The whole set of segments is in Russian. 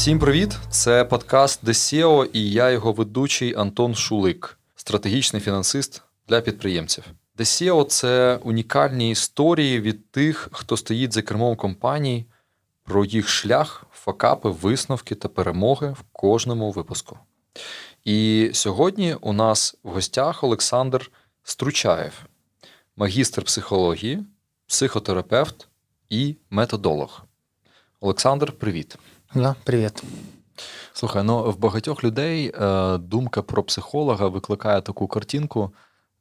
Всім привіт! Це подкаст DSEO і я його ведучий Антон Шулик, стратегічний фінансист для підприємців. DSEO – це унікальні історії від тих, хто стоїть за кермом компаній, про їх шлях, факапи, висновки та перемоги в кожному випуску. І сьогодні у нас в гостях Олександр Стручаєв, магістр психології, психотерапевт і методолог. Олександр, привіт. Да, привіт. Слухай, ну в багатьох людей е, думка про психолога викликає таку картинку.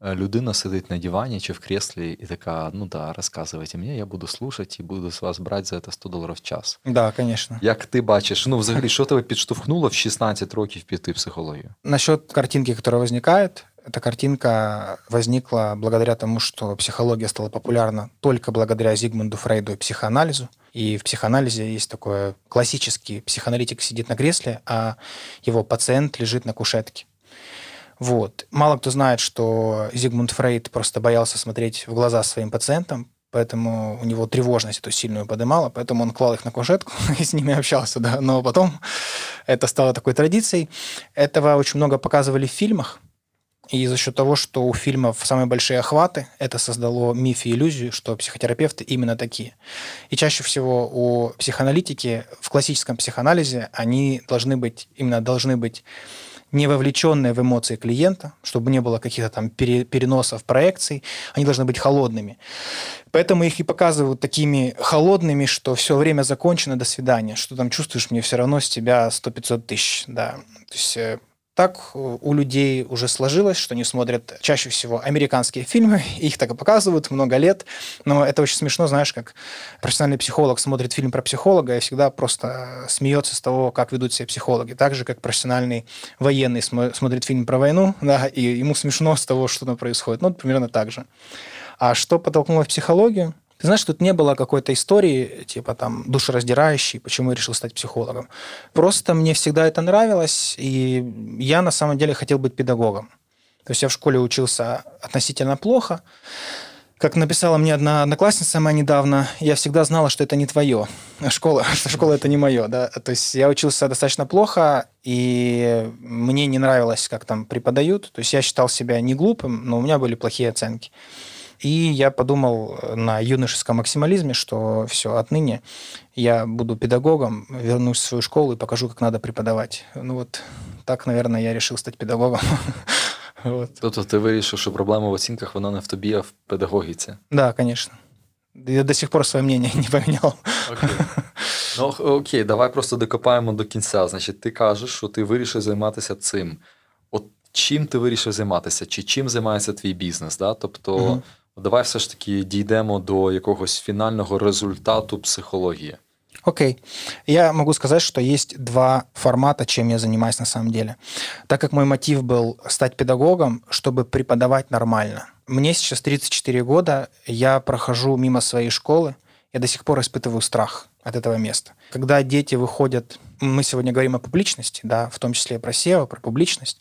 Е, людина сидить на дивані чи в креслі і така: ну да, розказуйте мені, я буду слушати і буду з вас брати за це 100 доларів в час. Да, звісно. Як ти бачиш, ну взагалі, що тебе підштовхнуло в 16 років піти психологію? Насчет картинки, которая возникает, эта картинка возникла благодаря тому, что психология стала популярна только благодаря Зигмунду Фрейду и психоанализу. И в психоанализе есть такое классический психоаналитик сидит на кресле, а его пациент лежит на кушетке. Вот. Мало кто знает, что Зигмунд Фрейд просто боялся смотреть в глаза своим пациентам, поэтому у него тревожность эту сильную поднимала, поэтому он клал их на кушетку и с ними общался, да. Но потом это стало такой традицией. Этого очень много показывали в фильмах, и за счет того, что у фильмов самые большие охваты, это создало миф и иллюзию, что психотерапевты именно такие. И чаще всего у психоаналитики в классическом психоанализе они должны быть, именно должны быть не вовлеченные в эмоции клиента, чтобы не было каких-то там переносов, проекций, они должны быть холодными. Поэтому их и показывают такими холодными, что все время закончено, до свидания, что там чувствуешь, мне все равно с тебя 100-500 тысяч, да. То есть э, так у людей уже сложилось, что они смотрят чаще всего американские фильмы, их так и показывают много лет, но это очень смешно, знаешь, как профессиональный психолог смотрит фильм про психолога и всегда просто смеется с того, как ведут себя психологи, так же, как профессиональный военный смотрит фильм про войну, да, и ему смешно с того, что там происходит, ну, примерно так же. А что подтолкнуло в психологию? Ты знаешь, тут не было какой-то истории, типа там, душераздирающей, почему я решил стать психологом. Просто мне всегда это нравилось, и я на самом деле хотел быть педагогом. То есть я в школе учился относительно плохо. Как написала мне одна одноклассница моя недавно, я всегда знала, что это не твое. Школа, что школа это не мое, да. То есть я учился достаточно плохо, и мне не нравилось, как там преподают. То есть я считал себя не глупым, но у меня были плохие оценки. И я подумал на юношеском максимализме, что все, отныне я буду педагогом, вернусь в свою школу и покажу, как надо преподавать. Ну вот так, наверное, я решил стать педагогом. Вот. Тобто ти вирішив, що проблема в оцінках вона не в тобі, а в педагогіці? Да, конечно. Я до сих пор своє мнение не поміняв. Окей. Ну окей, давай просто докопаємо до кінця. Значить, ти кажеш, що ти вирішив займатися цим. От чим ти вирішив займатися? Чи чим займається твій бізнес? Да? Тобто, угу. Давай все ж таки дійдемо до якогось фінального результату психології. Окей. Okay. Я могу сказать, что есть два формата, чем я занимаюсь на самом деле. Так как мой мотив был стать педагогом, чтобы преподавать нормально. Мне сейчас 34 года, я прохожу мимо своей школы, я до сих пор испытываю страх от этого места. Когда дети выходят, мы сегодня говорим о публичности, да, в том числе про SEO, про публичность,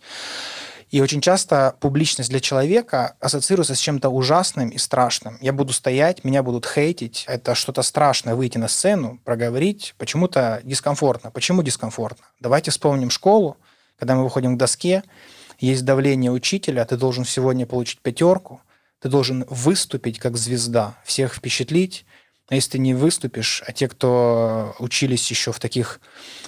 и очень часто публичность для человека ассоциируется с чем-то ужасным и страшным. Я буду стоять, меня будут хейтить, это что-то страшное, выйти на сцену, проговорить, почему-то дискомфортно. Почему дискомфортно? Давайте вспомним школу, когда мы выходим к доске, есть давление учителя, ты должен сегодня получить пятерку, ты должен выступить как звезда, всех впечатлить, если ты не выступишь, а те, кто учились еще в таких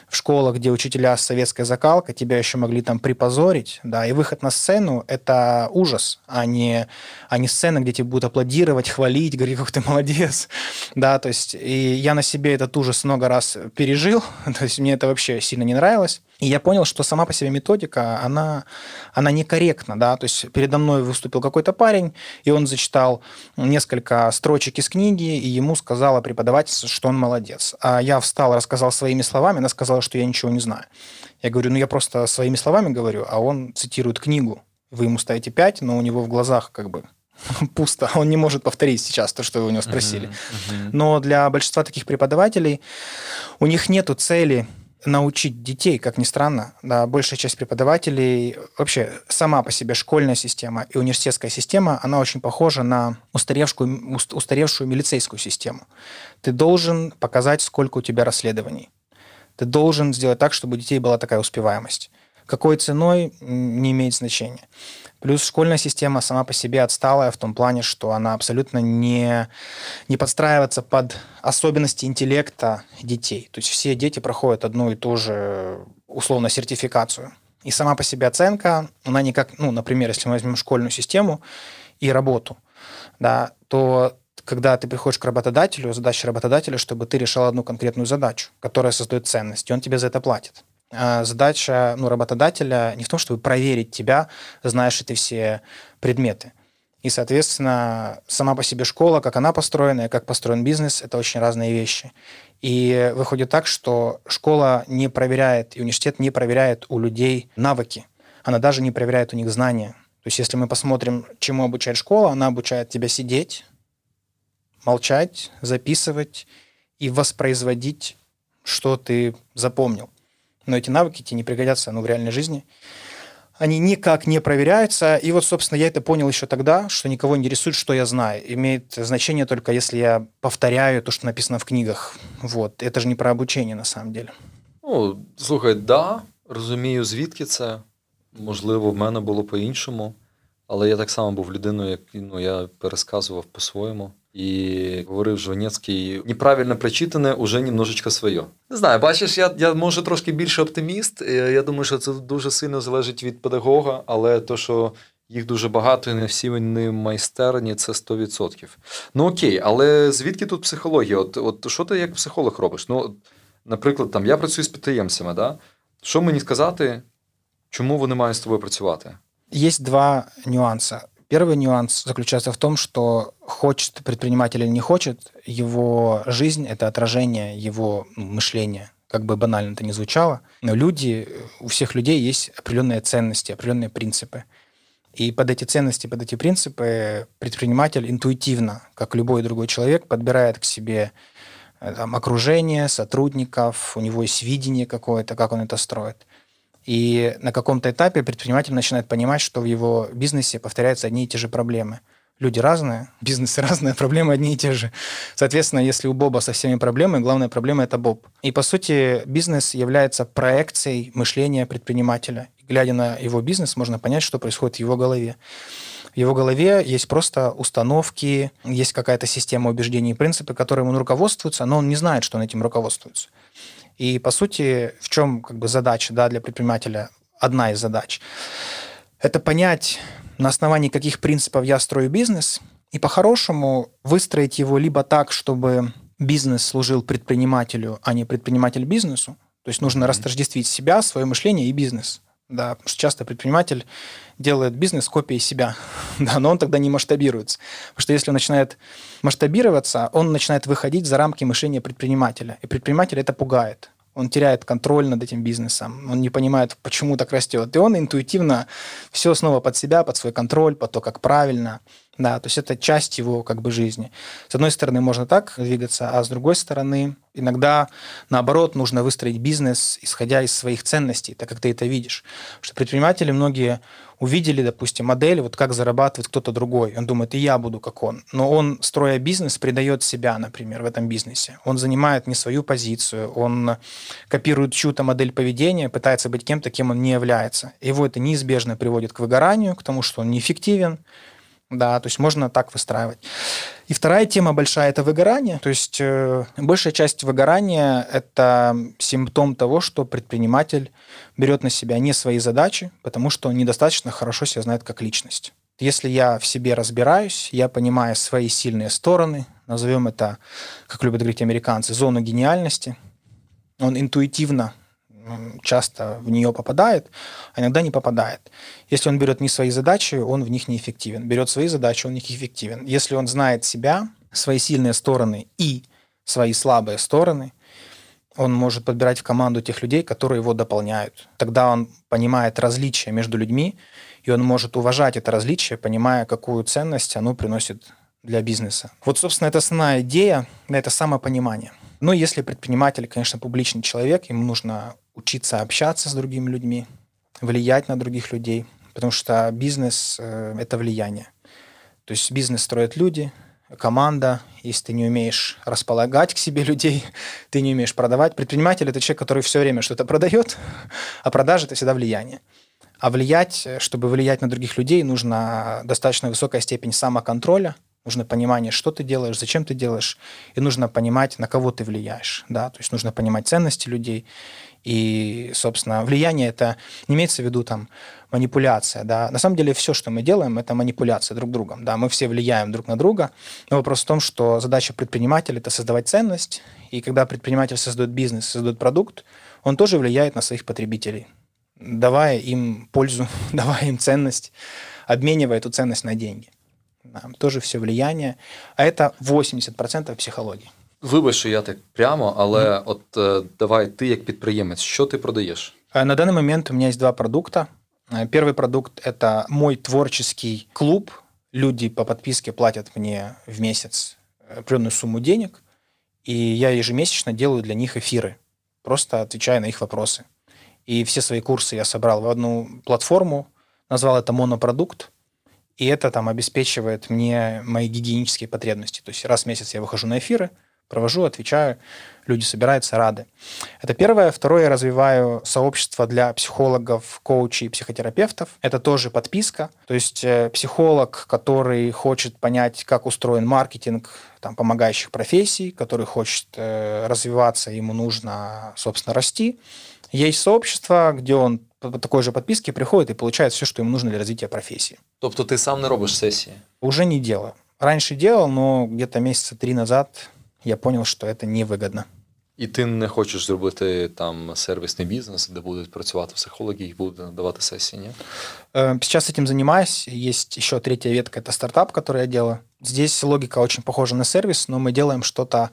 в школах, где учителя с советской закалкой, тебя еще могли там припозорить, да, и выход на сцену – это ужас, а не, а не сцена, где тебе будут аплодировать, хвалить, говорить, как ты молодец, да, то есть и я на себе этот ужас много раз пережил, то есть мне это вообще сильно не нравилось, и я понял, что сама по себе методика, она, она некорректна, да, то есть передо мной выступил какой-то парень, и он зачитал несколько строчек из книги, и ему сказала преподавательница, что он молодец. А я встал, рассказал своими словами, она сказала, что я ничего не знаю. Я говорю, ну я просто своими словами говорю, а он цитирует книгу. Вы ему ставите пять, но у него в глазах как бы пусто. Он не может повторить сейчас то, что вы у него спросили. Uh-huh, uh-huh. Но для большинства таких преподавателей у них нет цели научить детей, как ни странно, да, большая часть преподавателей, вообще сама по себе школьная система и университетская система, она очень похожа на устаревшую, устаревшую милицейскую систему. Ты должен показать, сколько у тебя расследований. Ты должен сделать так, чтобы у детей была такая успеваемость. Какой ценой не имеет значения. Плюс школьная система сама по себе отсталая в том плане, что она абсолютно не, не подстраивается под особенности интеллекта детей. То есть все дети проходят одну и ту же условно сертификацию. И сама по себе оценка, она никак, ну, например, если мы возьмем школьную систему и работу, да, то когда ты приходишь к работодателю, задача работодателя, чтобы ты решал одну конкретную задачу, которая создает ценность, и он тебе за это платит. А задача ну, работодателя не в том, чтобы проверить тебя, знаешь ли ты все предметы. И, соответственно, сама по себе школа, как она построена как построен бизнес, это очень разные вещи. И выходит так, что школа не проверяет, и университет не проверяет у людей навыки. Она даже не проверяет у них знания. То есть если мы посмотрим, чему обучает школа, она обучает тебя сидеть, молчать, записывать и воспроизводить, что ты запомнил Но эти навыки тебе не пригодятся ну, в реальной жизни – они никак не проверяются. И вот, собственно, я это понял еще тогда, что никого не интересует, что я знаю. Имеет значение только если я повторяю то, что написано в книгах. Вот. Это же не про обучение на самом деле. Ну, слухай, да, розумію, звідки це. Можливо, в мене було по-іншому. Але я так само був людиною, як ну, я пересказував по-своєму. І говорив Жванецький, неправильно прочитане уже немножечко своє. Не знаю, бачиш, я я може трошки більше оптиміст. Я думаю, що це дуже сильно залежить від педагога, але то, що їх дуже багато і не всі вони майстерні, це 100%. Ну окей, але звідки тут психологія? От от що ти як психолог робиш? Ну, Наприклад, там я працюю з підприємцями, да? що мені сказати, чому вони мають з тобою працювати? Є два нюанси. Первый нюанс заключается в том, что хочет предприниматель или не хочет, его жизнь – это отражение его мышления. Как бы банально это ни звучало, но люди, у всех людей есть определенные ценности, определенные принципы. И под эти ценности, под эти принципы предприниматель интуитивно, как любой другой человек, подбирает к себе э, там, окружение, сотрудников, у него есть видение какое-то, как он это строит. И на каком-то этапе предприниматель начинает понимать, что в его бизнесе повторяются одни и те же проблемы. Люди разные, бизнесы разные, проблемы одни и те же. Соответственно, если у Боба со всеми проблемами, главная проблема – это Боб. И, по сути, бизнес является проекцией мышления предпринимателя. Глядя на его бизнес, можно понять, что происходит в его голове. В его голове есть просто установки, есть какая-то система убеждений и принципы, которыми он руководствуется, но он не знает, что он этим руководствуется. И, по сути, в чем как бы задача да, для предпринимателя, одна из задач, это понять, на основании каких принципов я строю бизнес, и по-хорошему выстроить его либо так, чтобы бизнес служил предпринимателю, а не предприниматель бизнесу. То есть нужно mm-hmm. растождествить себя, свое мышление и бизнес. Да, потому что часто предприниматель делает бизнес копией себя, да, но он тогда не масштабируется. Потому что если он начинает масштабироваться, он начинает выходить за рамки мышления предпринимателя. И предприниматель это пугает. Он теряет контроль над этим бизнесом, он не понимает, почему так растет. И он интуитивно все снова под себя, под свой контроль, под то, как правильно. Да, то есть это часть его как бы жизни. С одной стороны, можно так двигаться, а с другой стороны, иногда, наоборот, нужно выстроить бизнес, исходя из своих ценностей, так как ты это видишь. Что предприниматели многие увидели, допустим, модель, вот как зарабатывает кто-то другой. Он думает, и я буду как он. Но он, строя бизнес, предает себя, например, в этом бизнесе. Он занимает не свою позицию, он копирует чью-то модель поведения, пытается быть кем-то, кем он не является. Его это неизбежно приводит к выгоранию, к тому, что он неэффективен, да, то есть можно так выстраивать. И вторая тема большая – это выгорание. То есть э, большая часть выгорания – это симптом того, что предприниматель берет на себя не свои задачи, потому что он недостаточно хорошо себя знает как личность. Если я в себе разбираюсь, я понимаю свои сильные стороны, назовем это, как любят говорить американцы, зону гениальности, он интуитивно часто в нее попадает, а иногда не попадает. Если он берет не свои задачи, он в них неэффективен. Берет свои задачи, он в них эффективен. Если он знает себя, свои сильные стороны и свои слабые стороны, он может подбирать в команду тех людей, которые его дополняют. Тогда он понимает различия между людьми, и он может уважать это различие, понимая, какую ценность оно приносит для бизнеса. Вот, собственно, это основная идея, это самопонимание. Но если предприниматель, конечно, публичный человек, ему нужно учиться общаться с другими людьми, влиять на других людей, потому что бизнес э, – это влияние. То есть бизнес строят люди, команда, если ты не умеешь располагать к себе людей, ты не умеешь продавать. Предприниматель – это человек, который все время что-то продает, а продажа – это всегда влияние. А влиять, чтобы влиять на других людей, нужна достаточно высокая степень самоконтроля, нужно понимание, что ты делаешь, зачем ты делаешь, и нужно понимать, на кого ты влияешь. Да? То есть нужно понимать ценности людей. И, собственно, влияние это не имеется в виду там манипуляция. Да? На самом деле все, что мы делаем, это манипуляция друг другом. Да? Мы все влияем друг на друга. Но вопрос в том, что задача предпринимателя – это создавать ценность. И когда предприниматель создает бизнес, создает продукт, он тоже влияет на своих потребителей, давая им пользу, давая им ценность, обменивая эту ценность на деньги. Да, тоже все влияние. А это 80% психологии. Вибач, що я так прямо, але mm. от е, давай ти як підприємець, що ти продаєш? На данный момент у меня есть два продукта. Первый продукт – это мой творческий клуб. Люди по подписке платят мне в месяц определенную сумму денег, и я ежемесячно делаю для них эфиры, просто отвечая на их вопросы. И все свои курсы я собрал в одну платформу, назвал это монопродукт, и это там обеспечивает мне мои гигиенические потребности. То есть раз в месяц я выхожу на эфиры, провожу, отвечаю, люди собираются, рады. Это первое. Второе, я развиваю сообщество для психологов, коучей и психотерапевтов. Это тоже подписка. То есть э, психолог, который хочет понять, как устроен маркетинг там, помогающих профессий, который хочет э, развиваться, ему нужно, собственно, расти. Есть сообщество, где он по такой же подписке приходит и получает все, что ему нужно для развития профессии. Тобто ты сам не робишь сессии? Уже не делаю. Раньше делал, но где-то месяца три назад я понял, что это невыгодно. І ти не хочеш зробити там сервісний бізнес, де будуть працювати психологи і будуть надавати сесії, ні? Сейчас этим занимаюсь. Есть еще третья ветка, это стартап, который я делаю. Здесь логика очень похожа на сервис, но мы делаем что-то,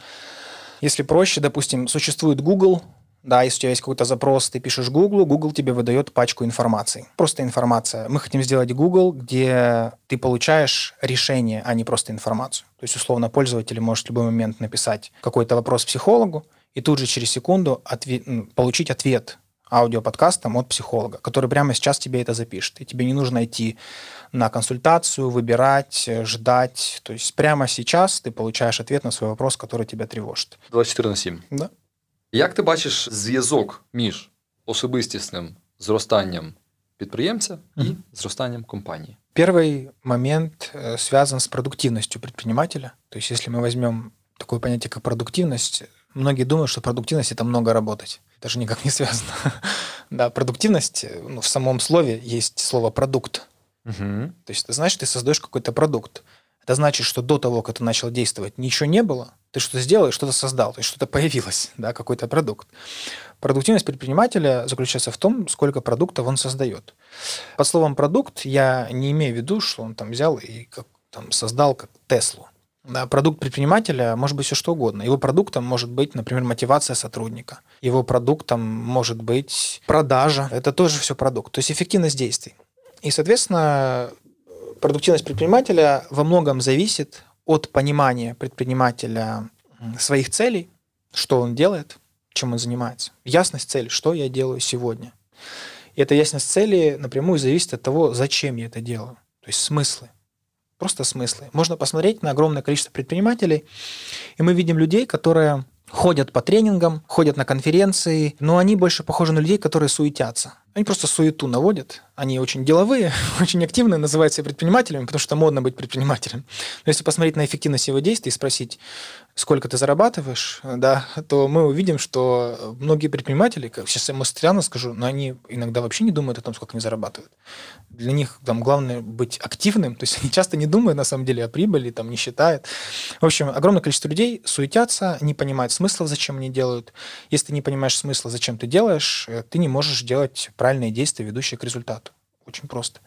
если проще, допустим, существует Google, да, если у тебя есть какой-то запрос, ты пишешь Google, Google тебе выдает пачку информации. Просто информация. Мы хотим сделать Google, где ты получаешь решение, а не просто информацию. То есть, условно, пользователь может в любой момент написать какой-то вопрос психологу, и тут же через секунду отве- получить ответ аудиоподкастом от психолога, который прямо сейчас тебе это запишет. И тебе не нужно идти на консультацию, выбирать, ждать. То есть прямо сейчас ты получаешь ответ на свой вопрос, который тебя тревожит. 24 на 7. Да. Як ти бачиш зв'язок між особистісним зростанням підприємця і mm-hmm. зростанням компании? Первый момент э, связан с продуктивностью предпринимателя. То есть, если мы возьмем такое понятие, как продуктивность, многие думают, что продуктивность – это много работать. Даже никак не связано. да, продуктивность, ну, в самом слове есть слово «продукт». Угу. То есть, ты знаешь, ты создаешь какой-то продукт. Это значит, что до того, как ты начал действовать, ничего не было, ты что-то сделал, что-то создал, то есть что-то появилось, да, какой-то продукт. Продуктивность предпринимателя заключается в том, сколько продуктов он создает. Под словом «продукт» я не имею в виду, что он там взял и как, там, создал как Теслу. Да, продукт предпринимателя может быть все что угодно. Его продуктом может быть, например, мотивация сотрудника. Его продуктом может быть продажа. Это тоже все продукт. То есть эффективность действий. И, соответственно, продуктивность предпринимателя во многом зависит от понимания предпринимателя своих целей, что он делает, чем он занимается. Ясность цели, что я делаю сегодня. И эта ясность цели напрямую зависит от того, зачем я это делаю. То есть смыслы. Просто смыслы. Можно посмотреть на огромное количество предпринимателей, и мы видим людей, которые ходят по тренингам, ходят на конференции, но они больше похожи на людей, которые суетятся. Они просто суету наводят. Они очень деловые, очень активные, называют себя предпринимателями, потому что модно быть предпринимателем. Но если посмотреть на эффективность его действий и спросить, сколько ты зарабатываешь, да, то мы увидим, что многие предприниматели, как сейчас я странно скажу, но они иногда вообще не думают о том, сколько они зарабатывают. Для них там главное быть активным, то есть они часто не думают на самом деле о прибыли, там не считают. В общем, огромное количество людей суетятся, не понимают смысла, зачем они делают. Если ты не понимаешь смысла, зачем ты делаешь, э, ты не можешь делать правильные действия, ведущие к результату. Очень просто.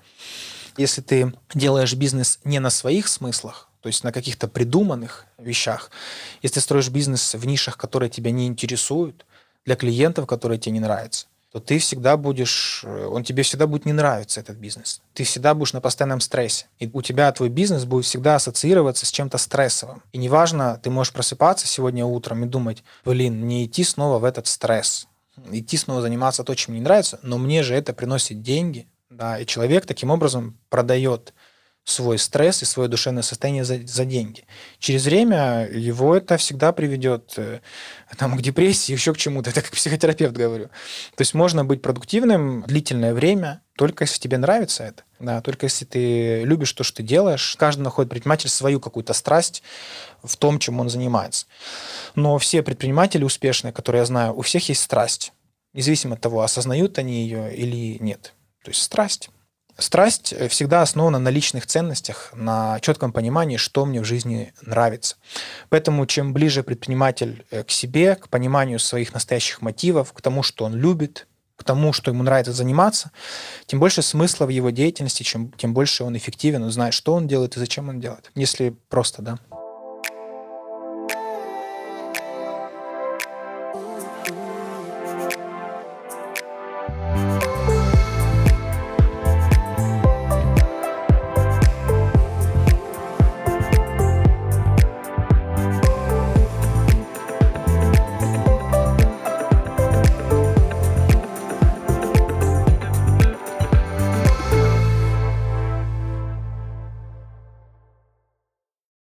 Если ты делаешь бизнес не на своих смыслах, то есть на каких-то придуманных вещах. Если ты строишь бизнес в нишах, которые тебя не интересуют, для клиентов, которые тебе не нравятся, то ты всегда будешь, э, он тебе всегда будет не нравиться, этот бизнес. Ты всегда будешь на постоянном стрессе. И у тебя твой бизнес будет всегда ассоциироваться с чем-то стрессовым. И неважно, ты можешь просыпаться сегодня утром и думать, блин, не идти снова в этот стресс, идти снова заниматься то, чем не нравится, но мне же это приносит деньги. Да, и человек таким образом продает свой стресс и свое душевное состояние за, за деньги. Через время его это всегда приведет э, там, к депрессии, еще к чему-то. Это как психотерапевт говорю. То есть можно быть продуктивным длительное время, только если тебе нравится это. Да, только если ты любишь то, что ты делаешь. Каждый находит предприниматель свою какую-то страсть в том, чем он занимается. Но все предприниматели успешные, которые я знаю, у всех есть страсть. Независимо от того, осознают они ее или нет. То есть страсть. Страсть э, всегда основана на личных ценностях, на четком понимании, что мне в жизни нравится. Поэтому чем ближе предприниматель э, к себе, к пониманию своих настоящих мотивов, к тому, что он любит, к тому, что ему нравится заниматься, тем больше смысла в его деятельности, чем, тем больше он эффективен, он знает, что он делает и зачем он делает. Если просто, да.